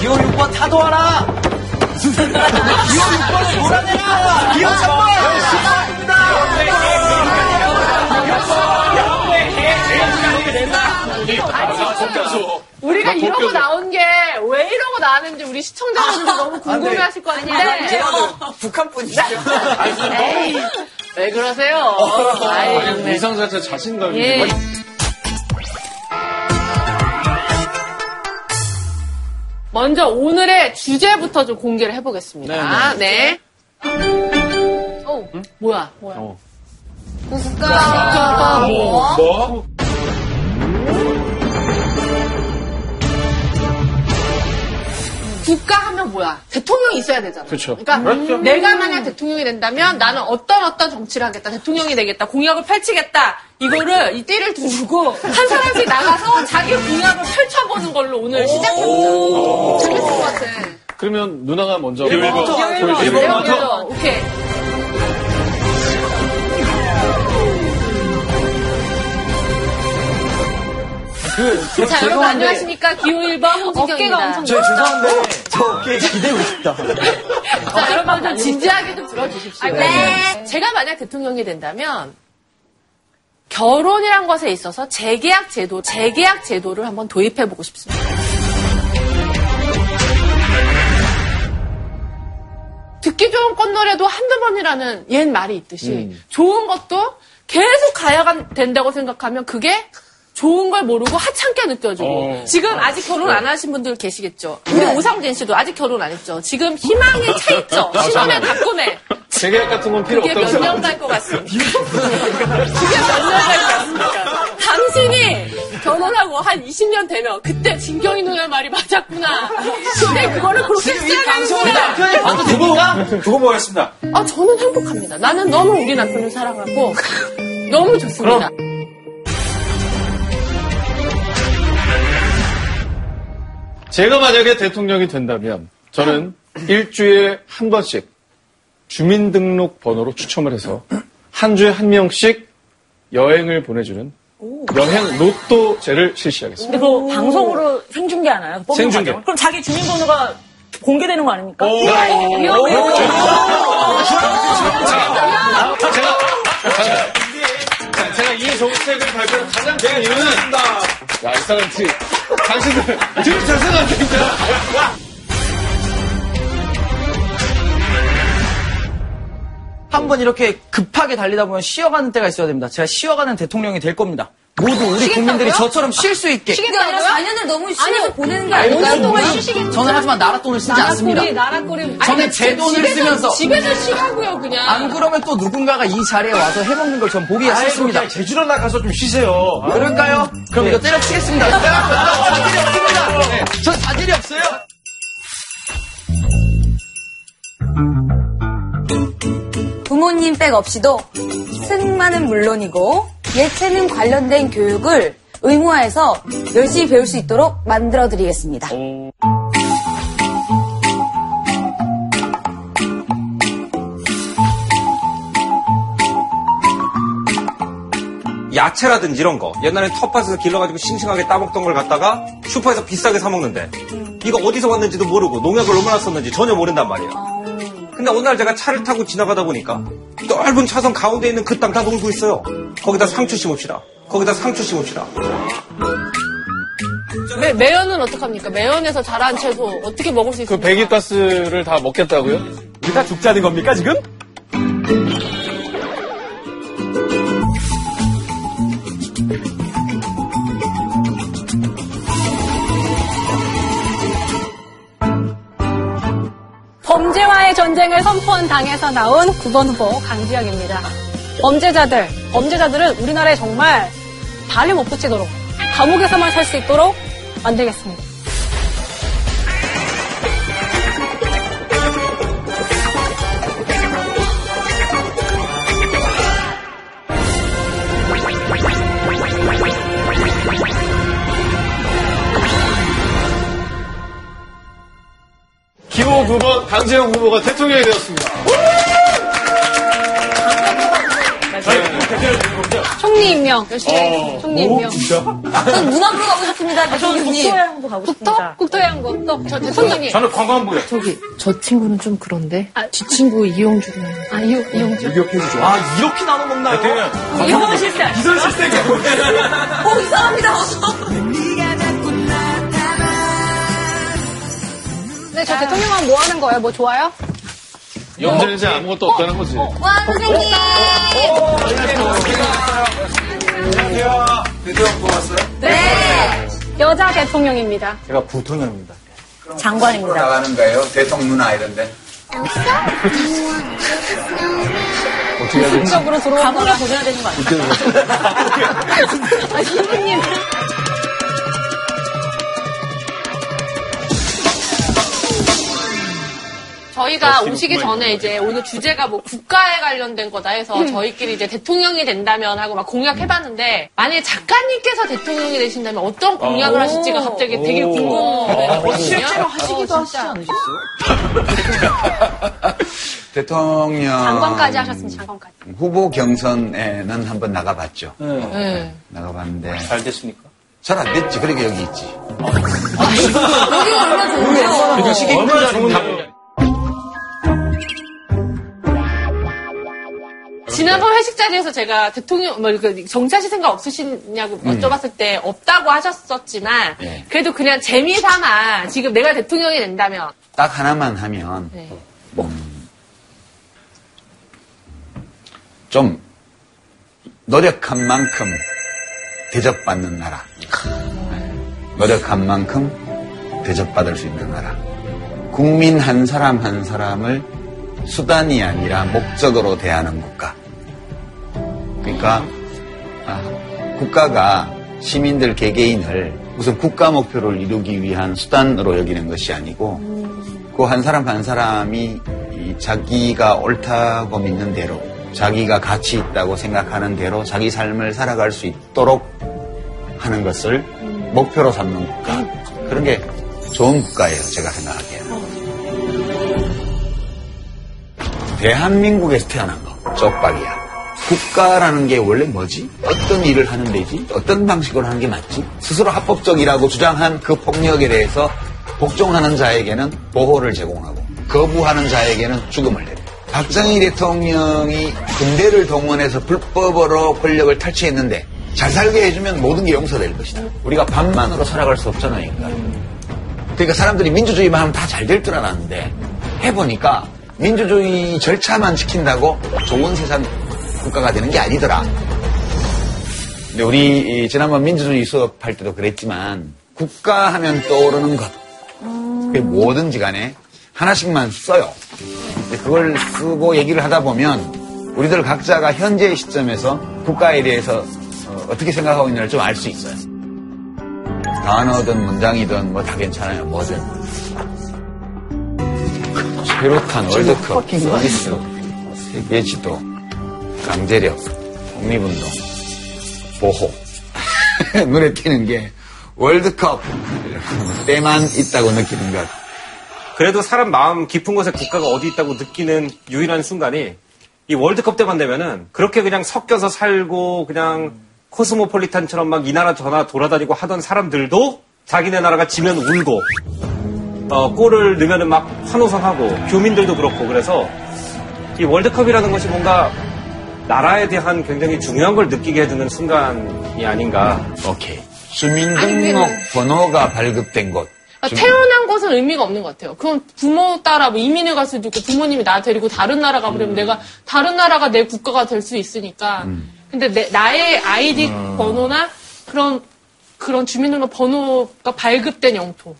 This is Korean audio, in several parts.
기호 6번 타도하라! 기호 6번을 몰아내라! 기호 3번! 우리가 이러고 나온 게 왜 이러고 나왔는지 우리 시청자분들 너무 궁금해하실 것 같은데. 제가 북한 분이시죠? 에이, 왜 그러세요? 네. 의상 자체 자신감이. 예. 먼저 오늘의 주제부터 좀 공개를 해보겠습니다. 네. 오, 뭐야? 뭐야? 어. 국가 뭐? 뭐? 국가 하면 뭐야? 대통령이 있어야 되잖아. 그쵸. 그러니까 그렇죠. 내가 만약 대통령이 된다면 나는 어떤 어떤 정치를 하겠다. 대통령이 되겠다. 공약을 펼치겠다. 이거를 이 띠를 두고 한 사람씩 나가서 자기 공약을 펼쳐보는 걸로 오늘 시작해보자. 재밌을 것 같아. 그러면 누나가 먼저. 일번부터 보여주세요. 일번부터. 그래요? 오케이. 그, 자, 여러분 안녕하십니까. 기호 1번 홍진경입니다. 저 죄송한데, 저 어깨에 기대고 싶다. 자, 여러분 좀 진지하게 좀 들어주십시오. 네. 제가 만약 대통령이 된다면 결혼이란 것에 있어서 재계약 제도, 재계약 제도를 한번 도입해보고 싶습니다. 듣기 좋은 꽃노래도 한두 번이라는 옛 말이 있듯이 좋은 것도 계속 가야 된다고 생각하면 그게 좋은 걸 모르고 하찮게 느껴지고 어. 지금 아직 결혼 안 하신 분들 계시겠죠. 우리 오상진 씨도 아직 결혼 안 했죠. 지금 희망이 차 있죠. 신혼에 가꾸네. 재계약 같은 건 필요 그게 없다고 몇 년. 갈 것 같습니까? 그게 몇 년 갈 것 같습니까? 당신이 결혼하고 한 20년 되면 그때 진경이 누나 말이 맞았구나. 근데 그거를 그렇게 지금 이 방송을 거야. 남편이 봐도 됩니까? 두고 보겠습니다. 아, 저는 행복합니다. 나는 너무 우리 남편을 사랑하고 너무 좋습니다. 제가 만약에 대통령이 된다면 저는 일주일에 한 번씩 주민등록 번호로 추첨을 해서 한 주에 한 명씩 여행을 보내주는 여행 로또제를 실시하겠습니다. 근데 그거 방송으로 생중계 하나요? 뽑는 생중계. 과정? 그럼 자기 주민번호가 공개되는 거 아닙니까? 제가, 제가 이 정책을 발표한 가장 큰 이유는 야, 이 사람 지 당신들 되게 잘 생각한다. 한번 이렇게 급하게 달리다 보면 쉬어가는 때가 있어야 됩니다. 제가 쉬어가는 대통령이 될 겁니다. 모두 우리 국민들이 저처럼 쉴 수 있게. 그게 아니라 4년을 너무 쉬면서 보내는 게 아닐까요? 5년 동안 쉬시겠죠. 저는 하지만 나라 돈을 쓰지 않습니다. 나라꼬리. 저는 제 돈을 집에서- 쓰면서 집에서 쉬라고요, 그냥. 안 그러면 또 누군가가 이 자리에 와서 해먹는 걸 전 보기 가 싫습니다. 제주도 나가서 좀 쉬세요. 그럴까요? 그럼 이거 때려치겠습니다. 자질이 없습니다. 네. 전 자질이 없어요. 부모님 백 없이도 승마는 물론이고 예체능 관련된 교육을 의무화해서 열심히 배울 수 있도록 만들어 드리겠습니다. 야채라든지 이런 거. 옛날엔 텃밭에서 길러가지고 싱싱하게 따먹던 걸 갖다가 슈퍼에서 비싸게 사먹는데 이거 어디서 왔는지도 모르고 농약을 얼마나 썼는지 전혀 모른단 말이에요. 근데 어느 날 제가 차를 타고 지나가다 보니까 넓은 차선 가운데 있는 그 땅 다 놀고 있어요. 거기다 상추 심읍시다. 거기다 상추 심읍시다. 매, 매연은 어떡합니까? 매연에서 자란 채소 어떻게 먹을 수그 있습니까? 배기가스를 다 먹겠다고요? 우리 다 죽자는 겁니까 지금? 범죄와의 전쟁을 선포한 당에서 나온 9번 후보 강지혁입니다. 범죄자들, 범죄자들은 우리나라에 정말 발을 못 붙이도록 감옥에서만 살 수 있도록 만들겠습니다. 9번 강재영 후보가 대통령이 되었습니다. 총리 임명 열심히 하겠습니다. 총리 임명. 전 문화부로 가고 싶습니다, 대통령님. 국토해양도 가고 국토? 싶습니다. 국토해양부. 또, 저 대통령님. 저는 관광부요. 저기 저 친구는 좀 그런데 뒷친구 이용주는 아, 이용, 이용주. 아, 이렇게 나눠 먹나요? 이거 실세 아시죠? 오, 이상합니다. 네, 저 대통령 하면 뭐 하는 거예요? 뭐 좋아요? 염전에 이제 아무것도 없다는 거지. 와, 선생님. 네. 여자 대통령입니다. 제가 부통령입니다. 장관입니다. 나가는 거예요? 대통령이나 이런데. 공적으로 들어온 감옥에 보내야 되는 거 아니에요? 아, 신부님. 저희가 오시기 전에 이제 오늘 주제가 뭐 국가에 관련된 거다 해서 저희끼리 이제 대통령이 된다면 하고 막 공약해봤는데 만약에 작가님께서 대통령이 되신다면 어떤 공약을 하실지가 갑자기 되게 궁금해거든요. 실제로 하시기도 하시지 않으셨어요? 대통령 장관까지 하셨습니다, 장관까지. 후보 경선에는 한번 나가봤죠. 네. 나가봤는데 잘 됐습니까? 잘안 됐지. 그러니까 여기 있지. 여기가 얼마나 좋은데요? 얼마나 좋은 지난번 회식 자리에서 제가 대통령, 뭐, 그 정치하실 생각 없으시냐고 여쭤봤을 때 없다고 하셨었지만, 네. 그래도 그냥 재미 삼아 지금 내가 대통령이 된다면, 딱 하나만 하면 네. 좀 노력한 만큼 대접받는 나라. 네. 노력한 만큼 대접받을 수 있는 나라. 국민 한 사람 한 사람을 수단이 아니라 목적으로 대하는 국가. 그러니까 아, 국가가 시민들 개개인을 무슨 국가 목표를 이루기 위한 수단으로 여기는 것이 아니고 그 한 사람 한 사람이 이 자기가 옳다고 믿는 대로 자기가 가치 있다고 생각하는 대로 자기 삶을 살아갈 수 있도록 하는 것을 목표로 삼는 국가. 그런 게 좋은 국가예요 제가 생각하기에는. 대한민국에서 태어난 거 쪽박이야 국가라는 게 원래 뭐지? 어떤 일을 하는 데지? 어떤 방식으로 하는 게 맞지? 스스로 합법적이라고 주장한 그 폭력에 대해서 복종하는 자에게는 보호를 제공하고 거부하는 자에게는 죽음을 내려. 박정희 대통령이 군대를 동원해서 불법으로 권력을 탈취했는데 잘 살게 해주면 모든 게 용서될 것이다. 우리가 반만으로 살아갈 수 없잖아요, 인간. 그러니까 사람들이 민주주의만 하면 다 잘 될 줄 알았는데 해보니까 민주주의 절차만 지킨다고 좋은 세상 국가가 되는 게 아니더라. 근데 우리 이 지난번 민주주의 수업할 때도 그랬지만 국가 하면 떠오르는 것 그게 뭐든지 간에 하나씩만 써요. 그걸 쓰고 얘기를 하다 보면 우리들 각자가 현재 시점에서 국가에 대해서 어, 떻게 생각하고 있는지를 좀 알 수 있어요. 단어든 문장이든 뭐 다 괜찮아요. 뭐든. 최루탄 월드컵 서비스 세계 지도 강제력 독립운동 보호. 눈에 띄는 게 월드컵 때만 있다고 느끼는 것. 그래도 사람 마음 깊은 곳에 국가가 어디 있다고 느끼는 유일한 순간이 이 월드컵 때만 되면은 그렇게 그냥 섞여서 살고 그냥 코스모폴리탄처럼 막 이 나라 저 나라 돌아다니고 하던 사람들도 자기네 나라가 지면 울고 어, 골을 넣으면은 막 환호성하고 교민들도 그렇고 그래서 이 월드컵이라는 것이 뭔가 나라에 대한 굉장히 중요한 걸 느끼게 해주는 순간이 아닌가. 오케이 주민등록 번호가 발급된 곳 아, 태어난 것은 의미가 없는 것 같아요. 그럼 부모 따라 뭐 이민을 갈 수도 있고 부모님이 나 데리고 다른 나라 가버리면 내가 다른 나라가 내 국가가 될 수 있으니까. 근데 내- 나의 아이디 번호나 그런 그런 주민등록 번호가 발급된 영토.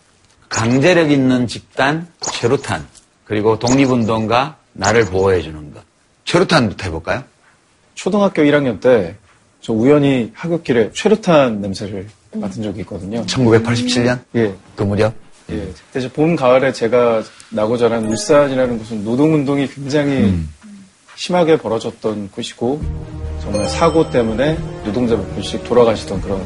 강제력 있는 집단 최루탄 그리고 독립운동가 나를 보호해 주는 것 최루탄부터 해볼까요? 초등학교 1학년 때 저 우연히 하굣길에 최루탄 냄새를 맡은 적이 있거든요. 1987년 예, 그 무렵 예. 그래서 봄, 가을에 제가 나고 자란 울산이라는 곳은 노동운동이 굉장히 심하게 벌어졌던 곳이고 정말 사고 때문에 노동자 몇 분씩 돌아가시던 그런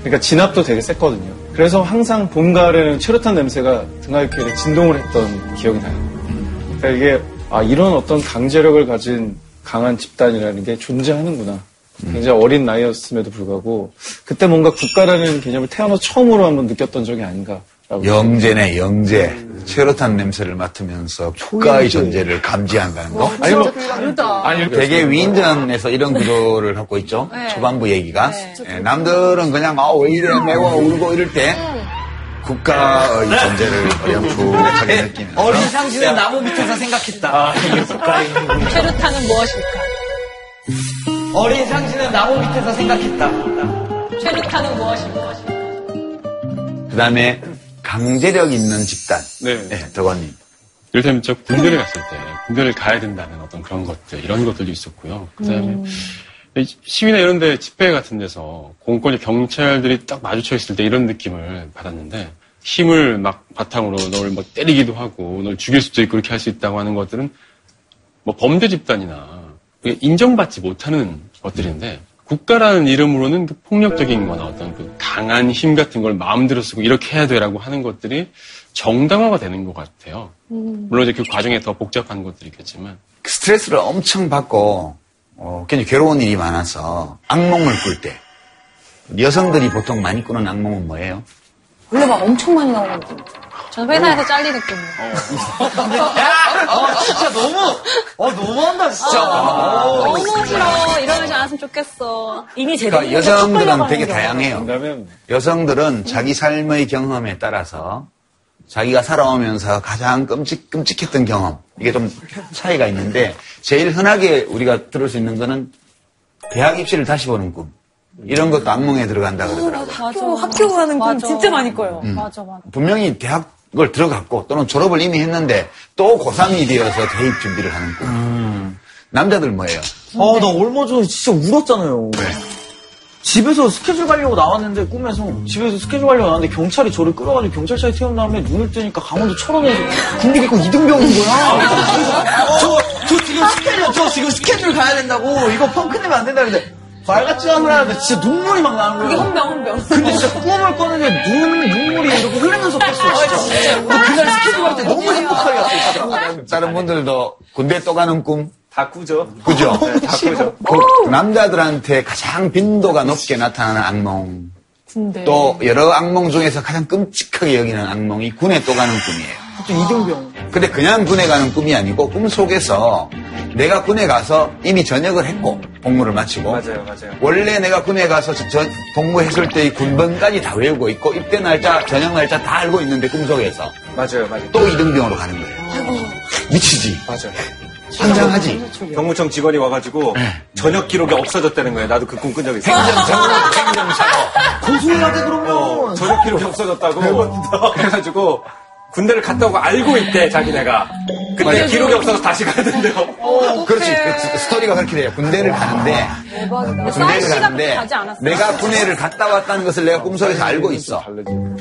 그러니까 진압도 되게 셌거든요. 그래서 항상 봄, 가을에는 최루탄 냄새가 등하굣길에 진동을 했던 기억이 나요. 그러니까 이게 아 이런 어떤 강제력을 가진 강한 집단이라는 게 존재하는구나. 굉장히 어린 나이였음에도 불구하고 그때 뭔가 국가라는 개념을 태어나 처음으로 한번 느꼈던 적이 아닌가라고 영재네, 영재. 최루탄 냄새를 맡으면서 국가의 존재를 감지한다는 거. 아니 뭐 다르다. 아니 되게 위인전에서 이런 구도를 갖고 있죠. 초반부 얘기가. 예, 남들은 그냥, 아, 왜 이래, 매워, 울고 이럴 때, 국가의 존재를 어렴풋하게 느끼면서. 어린 상신은 나무 밑에서 생각했다. 최루탄은 무엇일까? 어린 상신은 나무 밑에서 생각했다. 최루탄은 무엇일까? 그 다음에 강제력 있는 집단. 네. 네, 덕원님. 이를테면 저 군대를 갔을 때 군대를 가야 된다는 어떤 그런 것들 이런 것들도 있었고요. 그 다음에 시위나 이런 데 집회 같은 데서 공권력 경찰들이 딱 마주쳐 있을 때 이런 느낌을 받았는데 힘을 막 바탕으로 널 막 때리기도 하고 널 죽일 수도 있고 그렇게 할 수 있다고 하는 것들은 뭐 범죄 집단이나 인정받지 못하는 것들인데 국가라는 이름으로는 그 폭력적인 거나 어떤 그 강한 힘 같은 걸 마음대로 쓰고 이렇게 해야 돼라고 하는 것들이 정당화가 되는 것 같아요. 물론 이제 그 과정에 더 복잡한 것들이 있겠지만 스트레스를 엄청 받고, 어, 굉장히 괴로운 일이 많아서 악몽을 꿀 때. 여성들이 보통 많이 꾸는 악몽은 뭐예요? 원래 막 엄청 많이 나오거든요. 전 회사에서 잘리는 꿈이요. 아, 진짜 너무, 어, 너무한다, 진짜. 너무 싫어. 이러지 않았으면 좋겠어. 이미 제대로 그러니까 여성들은 되게 다양해요. 여성들은 자기 삶의 경험에 따라서 자기가 살아오면서 가장 끔찍, 끔찍했던 경험. 이게 좀 차이가 있는데, 제일 흔하게 우리가 들을 수 있는 거는 대학 입시를 다시 보는 꿈. 이런 것도 악몽에 들어간다 그러더라고요. 학교, 학교 가는 건 진짜 많이 꿔요. 맞아, 맞아. 분명히 대학을 들어갔고 또는 졸업을 이미 했는데 또 고3이 되어서 대입 준비를 하는 꿈. 남자들 뭐예요? 아, 나 얼마 전에 진짜 울었잖아요. 집에서 스케줄 가려고 나왔는데 꿈에서 집에서 스케줄 가려고 나왔는데 경찰이 저를 끌어가지고 경찰차에 태운 다음에 눈을 뜨니까 강원도 철원에서 군대 입고 이등병인 거야. 저, 저 지금 스케줄, 저 지금 스케줄 가야 된다고 이거 펑크 내면 안 된다 근데 말같지도 않은 하는데 진짜 눈물이 막 나는 거예요. 헌병, 헌병. 근데 진짜 꿈을 꿨는데 눈, 눈물이 이렇게 흐르면서 꿨어, 진짜. 근데 그날 스케줄 갈 때 너무 행복하게 진짜. 다른 분들도 군대 또 가는 꿈? 다 꾸죠. 그죠? 네, 다 꾸죠. 그 남자들한테 가장 빈도가 높게 나타나는 악몽. 또 여러 악몽 중에서 가장 끔찍하게 여기는 악몽이 군에 또 가는 꿈이에요. 또 이등병. 근데 그냥 군에 가는 꿈이 아니고 꿈 속에서 내가 군에 가서 이미 전역을 했고 복무를 마치고 맞아요, 맞아요. 원래 내가 군에 가서 저, 저 복무했을 때의 군번까지 다 외우고 있고 입대 날짜, 전역 날짜 다 알고 있는데 꿈 속에서 맞아요, 맞아요. 또 이등병으로 가는 거예요. 미치지. 맞아요. 환장하지. 경무청 직원이 와가지고 전역 기록이 없어졌다는 거예요. 나도 그 꿈 꾼 적이 있어요. 고소해야 돼, 그러면. 어, 전역 기록이 없어졌다고. 그래가지고 군대를 갔다 오고 알고 있대, 자기네가. 근데 기록이 없어서 다시 가야 된대요. 그렇지. 그 스- 스토리가 그렇게 돼요. 군대를 가는데 군대를 시간부터 가는데 가지 않았어요. 내가 군대를 갔다 왔다는 것을 내가 꿈속에서 알고 있어.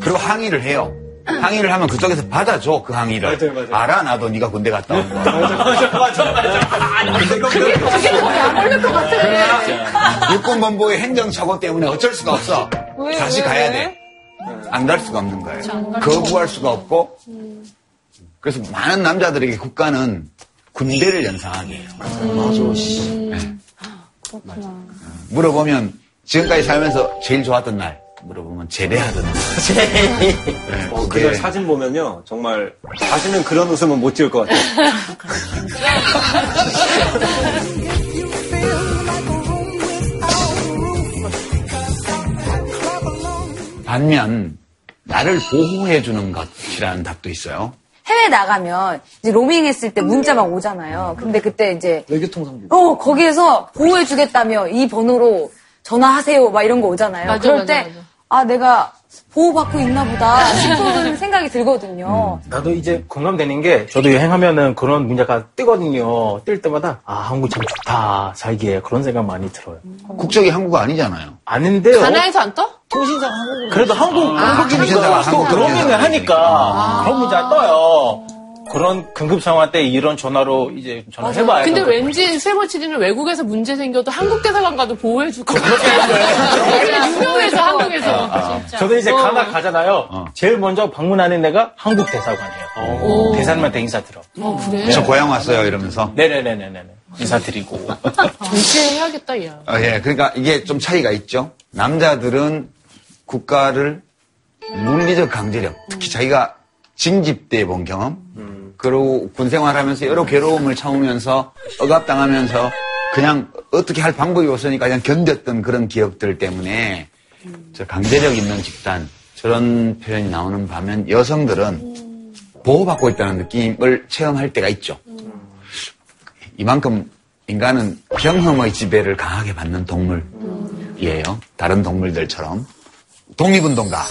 그리고 항의를 해요. 항의를 하면 그쪽에서 받아줘 그 항의를. 맞아요, 맞아요. 알아 나도 네가 군대 갔다 온 거. 맞아, 맞아, 맞아. 그러나 육군 본부의 행정착오 때문에 어쩔 수가 없어. 다시 가야 돼. 안 갈 수가 없는 거예요. 거부할 수가 없고. 그래서 많은 남자들에게 국가는 군대를 연상하게 해요. 맞아, 씨. 네. 물어보면 지금까지 살면서 제일 좋았던 날 물어보면 제대하던 날. 네, 어, 그게 사진 보면요. 정말 다시는 그런 웃음은 못 지을 것 같아요. 반면 나를 보호해 주는 것이라는 답도 있어요. 해외 나가면 이제 로밍 했을 때 문자 막 오잖아요. 근데 그때 이제 외교통상부. 어 거기에서 보호해 주겠다며 이 번호로 전화하세요 막 이런 거 오잖아요. 맞아, 그럴 맞아, 때 맞아. 아 내가 보호받고 있나 보다 싶은 생각이 들거든요. 나도 이제 공감되는 게 저도 여행하면은 그런 문제가 뜨거든요. 뜰 때마다 아 한국 참 좋다 살기에 그런 생각 많이 들어요. 국적이 한국 아니잖아요. 아는데요. 가나에서 안 떠? 통신사가 한국으로. 그래도 한국 한국이니까 또 한국 통신사가 하니까 그런 문제가 떠요. 그런 긴급 상황 때 이런 전화로 이제 전화를 해봐야 근데 돼. 왠지 세벌치디는 외국에서 문제 생겨도 한국 대사관 가도 보호해줄 것 같아. 유명해서 한국에서. 저도 이제 어. 가나 가잖아요. 제일 먼저 방문하는 데가 한국 대사관이에요. 대사님한테 인사 들어. 어, 그래? 저 고향 왔어요 이러면서. 네네네네네. 인사드리고. 정치해야겠다, 야. 어, 예, 그러니까 이게 좀 차이가 있죠. 남자들은 국가를 물리적 강제력, 특히 자기가 징집돼 본 경험, 그리고 군 생활하면서 여러 괴로움을 참으면서 억압당하면서 그냥 어떻게 할 방법이 없으니까 그냥 견뎠던 그런 기억들 때문에 저 강제력 있는 집단 저런 표현이 나오는 반면 여성들은 보호받고 있다는 느낌을 체험할 때가 있죠. 이만큼 인간은 경험의 지배를 강하게 받는 동물이에요. 다른 동물들처럼. 독립운동가.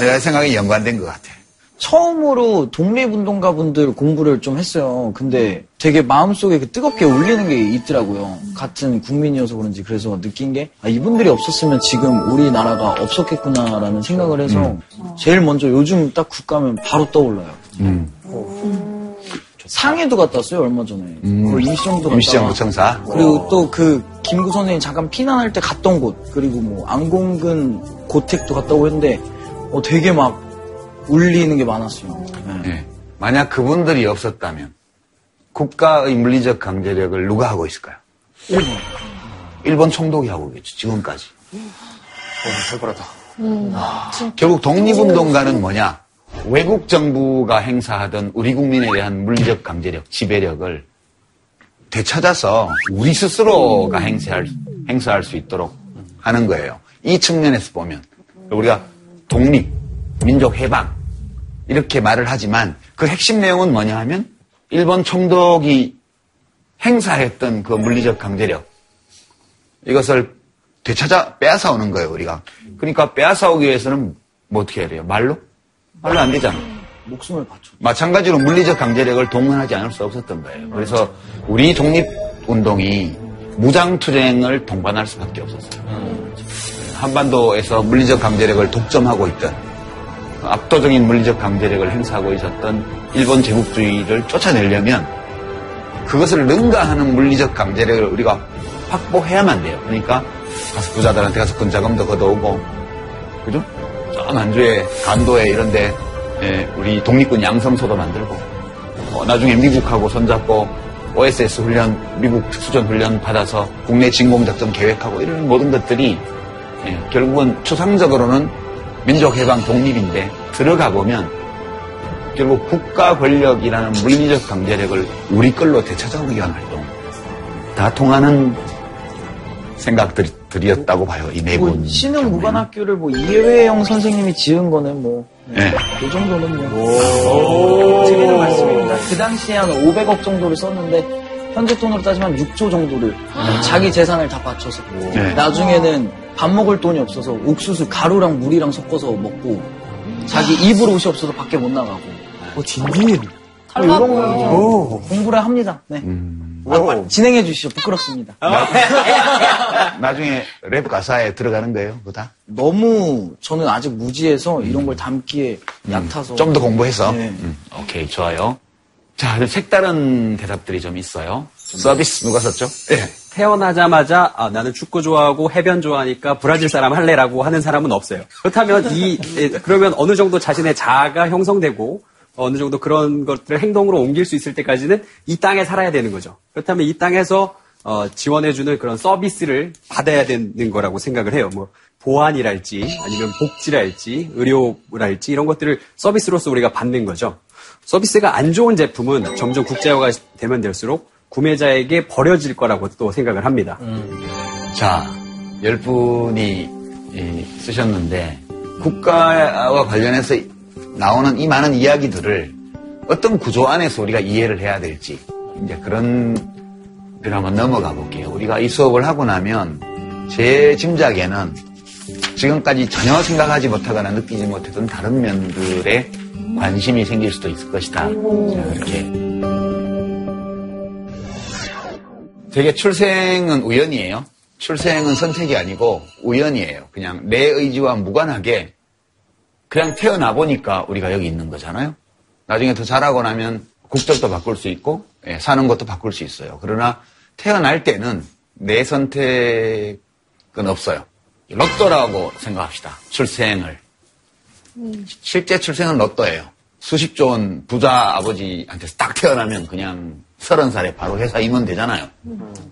내가 생각에 연관된 것 같아. 처음으로 독립운동가 분들 공부를 좀 했어요. 근데 되게 마음속에 그 뜨겁게 울리는 게 있더라고요. 같은 국민이어서 그런지 그래서 느낀 게 아, 이분들이 없었으면 지금 우리나라가 없었겠구나라는 생각을 해서 제일 먼저 요즘 딱 국가면 바로 떠올라요. 음. 상해도 갔다 왔어요 얼마 전에. 갔다 임시정부 와. 청사. 그리고 또 그 김구 선생님 잠깐 피난할 때 갔던 곳 그리고 뭐 안공근 고택도 갔다 오고 했는데 어, 되게 막 울리는 게 많았어요. 네. 예. 만약 그분들이 없었다면 국가의 물리적 강제력을 누가 하고 있을까요? 일본. 일본 총독이 하고 있겠죠. 지금까지. 살벌하다. 결국 독립운동가는 뭐냐? 외국 정부가 행사하던 우리 국민에 대한 물리적 강제력, 지배력을 되찾아서 우리 스스로가 행사할, 행사할 수 있도록 하는 거예요. 이 측면에서 보면 우리가 독립, 민족 해방 이렇게 말을 하지만 그 핵심 내용은 뭐냐 하면 일본 총독이 행사했던 그 물리적 강제력 이것을 되찾아 빼앗아 오는 거예요, 우리가. 그러니까 빼앗아 오기 위해서는 뭐 어떻게 해야 돼요? 말로? 말로 안 되잖아. 목숨을 바쳐. 마찬가지로 물리적 강제력을 동원하지 않을 수 없었던 거예요. 그래서 우리 독립 운동이 무장 투쟁을 동반할 수밖에 없었어요. 한반도에서 물리적 강제력을 독점하고 있던 압도적인 물리적 강제력을 행사하고 있었던 일본 제국주의를 쫓아내려면 그것을 능가하는 물리적 강제력을 우리가 확보해야만 돼요. 그러니까 가서 부자들한테 가서 근자금도 걷어오고, 그죠? 저 만주에, 간도에 이런데 예, 우리 독립군 양성소도 만들고, 어, 나중에 미국하고 손잡고 OSS 훈련, 미국 특수전 훈련 받아서 국내 진공작전 계획하고 이런 모든 것들이 예, 결국은 추상적으로는 민족해방 독립인데 들어가 보면 결국 국가 권력이라는 물리적 강제력을 우리 걸로 되찾아오기 위한 활동 다 통하는 생각들이었다고 봐요 이네뭐 분. 신흥 무관학교를 뭐 이회영 선생님이 지은 거는 뭐, 네. 그 정도는 뭐. 드리는 말씀입니다. 그 당시에 한 500억 정도를 썼는데, 현재 돈으로 따지면 6조 정도를 자기 재산을 다 바쳐서. 네. 나중에는 밥 먹을 돈이 없어서 옥수수 가루랑 물이랑 섞어서 먹고, 자기 입을 옷이 없어서 밖에 못 나가고. 어, 진진. 뭐 이런 거 공부를 합니다. 네. 아, 진행해 주시죠. 부끄럽습니다. 나중에 랩 가사에 들어가는 거예요, 그거 다? 너무 저는 아직 무지해서 이런 걸 담기에 얕아서. 좀 더 공부해서. 네. 음, 오케이, 좋아요. 자, 좀 색다른 대답들이 좀 있어요. 서비스 누가 썼죠? 예. 태어나자마자 아, 나는 축구 좋아하고 해변 좋아하니까 브라질 사람 할래라고 하는 사람은 없어요. 그렇다면 이 예, 그러면 어느 정도 자신의 자아가 형성되고 어느 정도 그런 것들을 행동으로 옮길 수 있을 때까지는 이 땅에 살아야 되는 거죠. 그렇다면 이 땅에서 어, 지원해주는 그런 서비스를 받아야 되는 거라고 생각을 해요. 뭐 보안이랄지 아니면 복지랄지 의료랄지 이런 것들을 서비스로서 우리가 받는 거죠. 서비스가 안 좋은 제품은 점점 국제화가 되면 될수록 구매자에게 버려질 거라고 또 생각을 합니다. 자, 열 분이 이, 쓰셨는데, 국가와 관련해서 나오는 이 많은 이야기들을 어떤 구조 안에서 우리가 이해를 해야 될지, 이제 그런 데를 한번 넘어가 볼게요. 우리가 이 수업을 하고 나면, 제 짐작에는 지금까지 전혀 생각하지 못하거나 느끼지 못했던 다른 면들에 관심이 생길 수도 있을 것이다. 자, 이렇게. 되게 출생은 우연이에요. 출생은 선택이 아니고 우연이에요. 그냥 내 의지와 무관하게 그냥 태어나 보니까 우리가 여기 있는 거잖아요. 나중에 더 자라고 나면 국적도 바꿀 수 있고 예, 사는 것도 바꿀 수 있어요. 그러나 태어날 때는 내 선택은 없어요. 로또라고 생각합시다. 출생을. 실제 출생은 로또예요. 수십조 원 부자 아버지한테서 딱 태어나면 그냥 서른 살에 바로 회사 임원 되잖아요.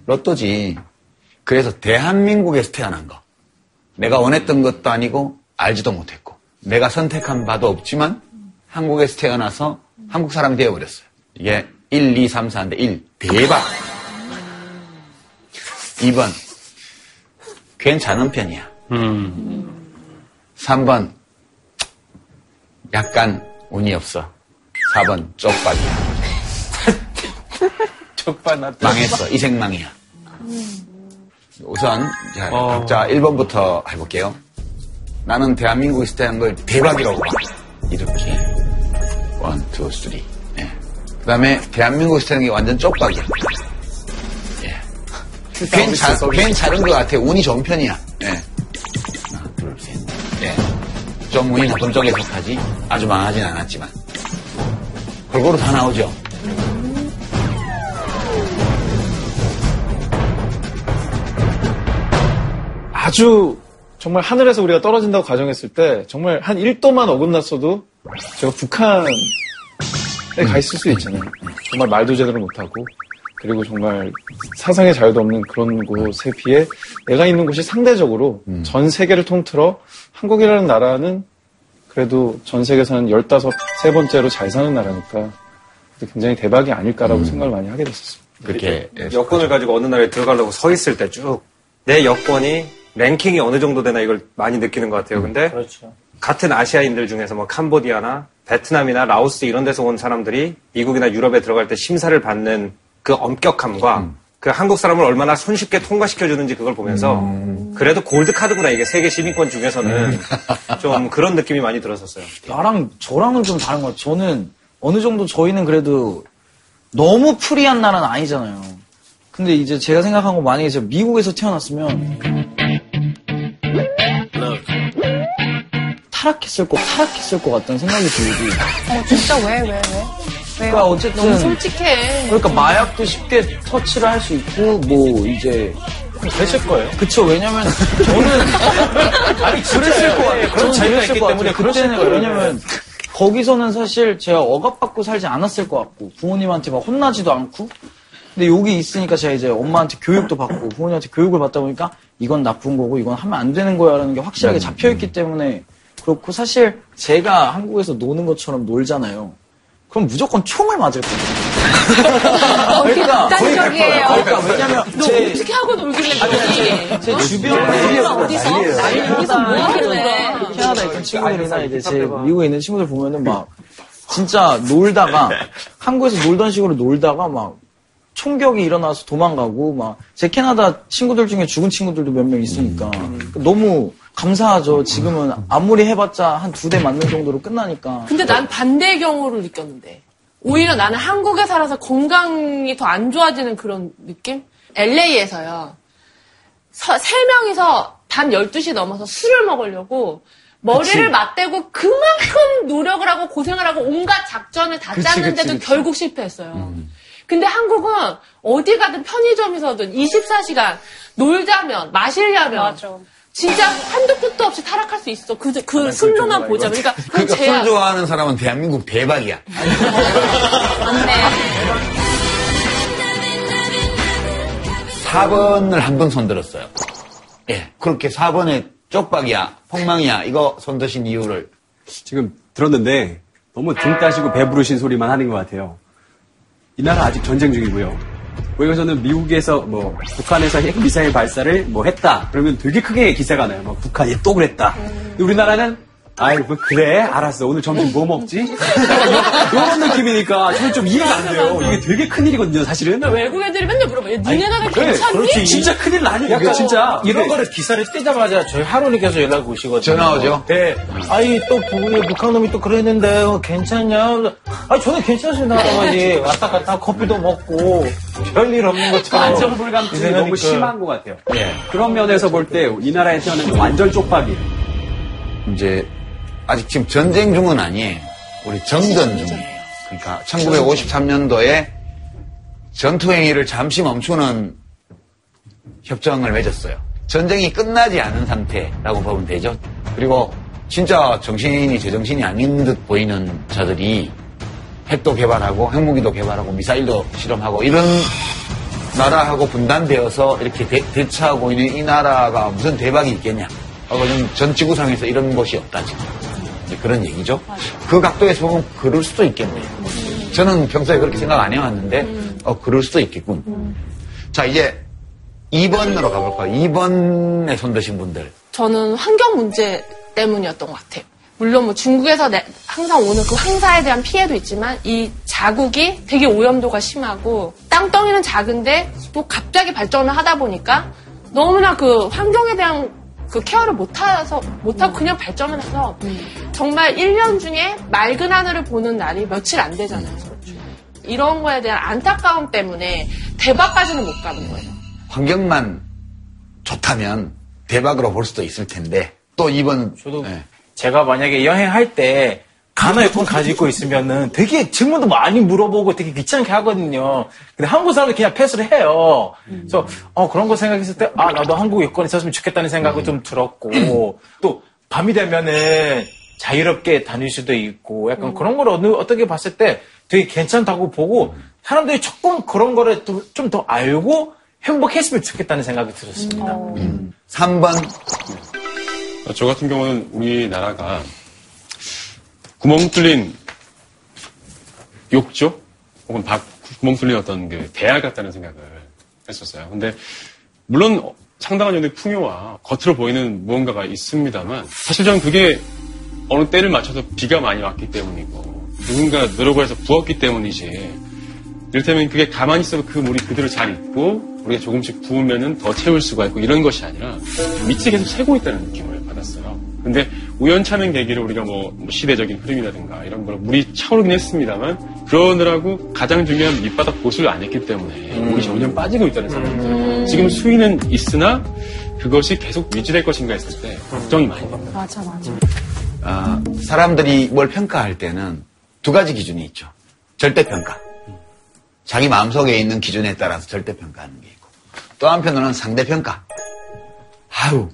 로또지. 그래서 대한민국에서 태어난 거. 내가 원했던 것도 아니고 알지도 못했고 내가 선택한 바도 없지만 한국에서 태어나서 한국 사람이 되어버렸어요. 이게 1, 2, 3, 4인데 1. 대박. 2번. 괜찮은 편이야. 3번. 약간 운이 없어. 4번. 쪽박이야. 쪽박 나 망했어. 이 생망이야. 우선 자, 각자 1번부터 해볼게요. 나는 대한민국에서 태어난 걸 대박이라고 봐. 이렇게. one, two, three. 예. 그 다음에 대한민국에서 태어난 게 완전 쪽박이야. 예. 괜찮, 괜찮은 것 같아. 운이 좋은 편이야. 예. 하나, 둘, 셋. 예. 좀 운이 나쁜 쪽에 속하지. 아주 망하진 않았지만. 골고루 다 나오죠. 아주 정말 하늘에서 우리가 떨어진다고 가정했을 때 정말 한 1도만 어긋났어도 제가 북한에 가 있을 수 있잖아요. 정말 말도 제대로 못하고 그리고 정말 사상의 자유도 없는 그런 곳에 비해 내가 있는 곳이 상대적으로 전 세계를 통틀어 한국이라는 나라는 그래도 전 세계에서는 15, 세 번째로 잘 사는 나라니까 굉장히 대박이 아닐까라고 생각을 많이 하게 됐었습니다. 그렇게 여권을 가지고 어느 나라에 들어가려고 서 있을 때 쭉 내 여권이 랭킹이 어느 정도 되나 이걸 많이 느끼는 것 같아요. 근데 그렇죠. 같은 아시아인들 중에서 뭐 캄보디아나 베트남이나 라오스 이런 데서 온 사람들이 미국이나 유럽에 들어갈 때 심사를 받는 그 엄격함과 그 한국 사람을 얼마나 손쉽게 통과시켜 주는지 그걸 보면서 그래도 골드 카드구나 이게 세계 시민권 중에서는 좀 그런 느낌이 많이 들었었어요. 나랑 저랑은 좀 다른 것 같아요. 저는 어느 정도 저희는 그래도 너무 프리한 나라는 아니잖아요. 근데 이제 제가 생각한 건 만약에 제가 미국에서 태어났으면 타락했을 것, 타락했을 것 같다는 생각이 들고. 어, 진짜 왜, 왜, 왜? 그러니까 어쨌든 너무 솔직해. 그러니까 마약도 쉽게 터치를 할 수 있고 뭐 이제 됐을 거예요. 그쵸 왜냐면 저는 아니 그랬을 것 같아요. 그런 자유가 그랬을 있기 것 때문에 그때는 거예요. 왜냐면 거기서는 사실 제가 억압받고 살지 않았을 것 같고 부모님한테 막 혼나지도 않고 근데 여기 있으니까 제가 이제 엄마한테 교육도 받고 부모님한테 교육을 받다 보니까 이건 나쁜 거고 이건 하면 안 되는 거야라는 게 확실하게 잡혀 있기 때문에 그렇고 사실 제가 한국에서 노는 것처럼 놀잖아요. 그럼 무조건 총을 맞을 거예요. 그러니까 극단적이에요. 그러니까 왜냐면 너 제, 어떻게 하고 놀길래 그러지? 제 어? 주변에 어디서? 여기서 뭐 하길래? 캐나다에 있던 친구들이나 이제 제 미국에 있는 친구들 보면은 막 진짜 놀다가 한국에서 놀던 식으로 놀다가 막 총격이 일어나서 도망가고 막 제 캐나다 친구들 중에 죽은 친구들도 몇 명 있으니까 너무 감사하죠. 지금은 아무리 해봤자 한 두 대 맞는 정도로 끝나니까. 근데 난 반대의 경우를 느꼈는데. 오히려 나는 한국에 살아서 건강이 더 안 좋아지는 그런 느낌? LA에서요. 세 명이서 밤 12시 넘어서 술을 먹으려고 머리를 맞대고 그만큼 노력을 하고 고생을 하고 온갖 작전을 다 그치, 짰는데도 그치, 그치. 결국 실패했어요. 근데 한국은 어디 가든 편의점에서든 24시간 놀자면 마시려면 맞아. 진짜 한도 끝도 없이 타락할 수 있어. 그, 그 술로만 보자. 그러니까 그건 그러니까 좋아하는 사람은 대한민국 대박이야. 맞네. 4번을 한 번 손들었어요. 예. 그렇게 4번에 쪽박이야, 폭망이야, 이거 손드신 이유를. 지금 들었는데 너무 등 따시고 배부르신 소리만 하는 것 같아요. 이 나라 아직 전쟁 중이고요. 여기서는 미국에서 뭐 북한에서 핵미사일 발사를 뭐 했다. 그러면 되게 크게 기사가 나요. 막 북한이 또 그랬다. 근데 우리나라는 아이 뭐 그래 알았어 오늘 점심 뭐 먹지? 이런 느낌이니까 저는 좀 이해가 안 돼요. 이게 되게 큰 일이거든요 사실은. 근데 외국 애들이 맨날 물어봐. 야, 니네 나라 괜찮니? 그렇지. 진짜 큰일 나니 약간 진짜. 이런 거를 기사를 떼자마자 저희 하루님께서 연락 오시거든요. 전화 오죠? 네. 아니 또 북- 북한놈이 또 그랬는데 어, 괜찮냐? 아니 저는 괜찮습니다 할아버지. 왔다 갔다 커피도 먹고 별일 없는 것처럼. 안정 불감증이. 너무 심한 것 같아요. 예. 그런 면에서 볼 때 이 나라에 태어난 건 완전 쪽박이에요. 이제, 아직 지금 전쟁 중은 아니에요. 우리 정전 중이에요. 그러니까 1953년도에 전투행위를 잠시 멈추는 협정을 맺었어요. 전쟁이 끝나지 않은 상태라고 보면 되죠. 그리고 진짜 정신이 제정신이 아닌 듯 보이는 자들이 핵도 개발하고 핵무기도 개발하고 미사일도 실험하고 이런 나라하고 분단되어서 이렇게 대, 처하고 있는 이 나라가 무슨 대박이 있겠냐. 하고 전 지구상에서 이런 곳이 없다 지금. 그런 얘기죠. 그 각도에서 보면 그럴 수도 있겠네요. 저는 평소에 그렇게 생각 안 해왔는데 어 그럴 수도 있겠군. 자 이제 2번으로 가볼까요? 2번에 손드신 분들. 저는 환경 문제 때문이었던 것 같아요. 물론 뭐 중국에서 내, 항상 오는 그 황사에 대한 피해도 있지만 이 자국이 되게 오염도가 심하고 땅덩이는 작은데 또 갑자기 발전을 하다 보니까 너무나 그 환경에 대한 그 케어를 못해서 못하고 그냥 발전을 해서 정말 1년 중에 맑은 하늘을 보는 날이 며칠 안 되잖아요. 이런 거에 대한 안타까움 때문에 대박까지는 못 가는 거예요. 환경만 좋다면 대박으로 볼 수도 있을 텐데 또 이번 저도 네. 제가 만약에 여행할 때 가나 여권 가지고 있으면은 되게 질문도 많이 물어보고 되게 귀찮게 하거든요. 근데 한국 사람들 그냥 패스를 해요. 그래서 어 그런 거 생각했을 때 아 나도 한국 여권 있었으면 좋겠다는 생각이 음. 좀 들었고 또 밤이 되면은 자유롭게 다닐 수도 있고 약간 음. 그런 걸 어느, 어떻게 봤을 때 되게 괜찮다고 보고 사람들이 조금 그런 거를 좀 더 알고 행복했으면 좋겠다는 생각이 들었습니다. 음. 3번. 저 같은 경우는 우리나라가 구멍 뚫린 욕조 혹은 박, 구멍 뚫린 어떤 그 대학 같다는 생각을 했었어요. 근데 물론 상당한 정도의 풍요와 겉으로 보이는 무언가가 있습니다만 사실 저는 그게 어느 때를 맞춰서 비가 많이 왔기 때문이고 누군가 노력을 해서 부었기 때문이지 이를테면 그게 가만히 있어도 그 물이 그대로 잘 있고 우리가 조금씩 부으면은 더 채울 수가 있고 이런 것이 아니라 밑이 계속 새고 있다는 느낌을 받았어요. 근데 우연찮은 계기를 우리가 뭐, 뭐 시대적인 흐름이라든가 이런 걸 물이 차오르긴 했습니다만 그러느라고 가장 중요한 밑바닥 보수를 안 했기 때문에 음. 물이 점점 빠지고 있다는 생각이 음. 지금 수위는 있으나 그것이 계속 유지될 것인가 했을 때 걱정이 많이 됩니다. 맞아, 맞아. 아, 사람들이 뭘 평가할 때는 두 가지 기준이 있죠. 절대평가. 자기 마음속에 있는 기준에 따라서 절대평가하는 게 있고 또 한편으로는 상대평가. 아유,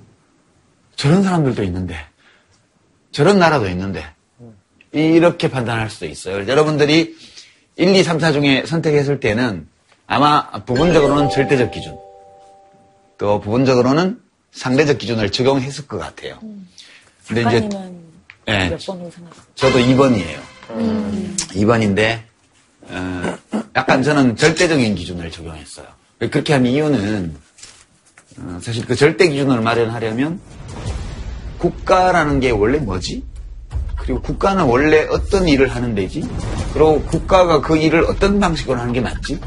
저런 사람들도 있는데 저런 나라도 있는데 이렇게 판단할 수도 있어요. 여러분들이 1, 2, 3, 4 중에 선택했을 때는 아마 부분적으로는 절대적 기준 또 부분적으로는 상대적 기준을 적용했을 것 같아요. 근데 이제 네? 저도 2번이에요. 음. 2번인데 어, 약간 저는 절대적인 기준을 적용했어요. 그렇게 한 이유는 어, 사실 그 절대 기준을 마련하려면 국가라는 게 원래 뭐지? 그리고 국가는 원래 어떤 일을 하는 데지? 그리고 국가가 그 일을 어떤 방식으로 하는 게 맞지?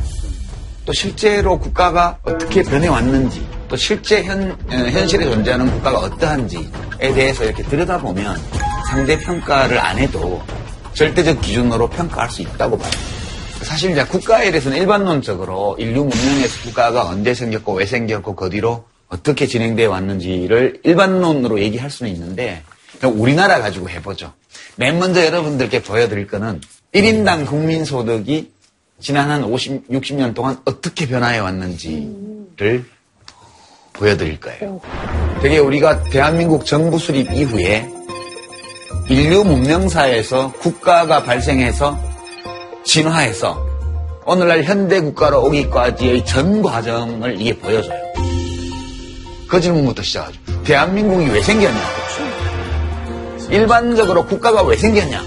또 실제로 국가가 어떻게 변해왔는지, 또 실제 현, 어, 현실에 존재하는 국가가 어떠한지에 대해서 이렇게 들여다보면 상대 평가를 안 해도 절대적 기준으로 평가할 수 있다고 봐요. 사실 이제 국가에 대해서는 일반론적으로 인류 문명에서 국가가 언제 생겼고 왜 생겼고 그 뒤로 어떻게 진행되어 왔는지를 일반론으로 얘기할 수는 있는데 우리나라 가지고 해보죠. 맨 먼저 여러분들께 보여드릴 거는 1인당 국민소득이 지난 한 50, 60년 동안 어떻게 변화해 왔는지를 보여드릴 거예요. 되게 우리가 대한민국 정부 수립 이후에 인류 문명사에서 국가가 발생해서 진화해서 오늘날 현대 국가로 오기까지의 전 과정을 이게 보여줘요. 그 질문부터 시작하죠. 대한민국이 왜 생겼냐? 일반적으로 국가가 왜 생겼냐?